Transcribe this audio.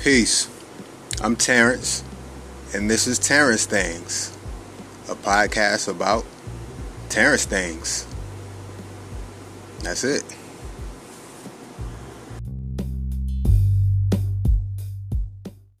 Peace. I'm Terrence, and this is Terrence Things, a podcast about Terrence Things. That's it.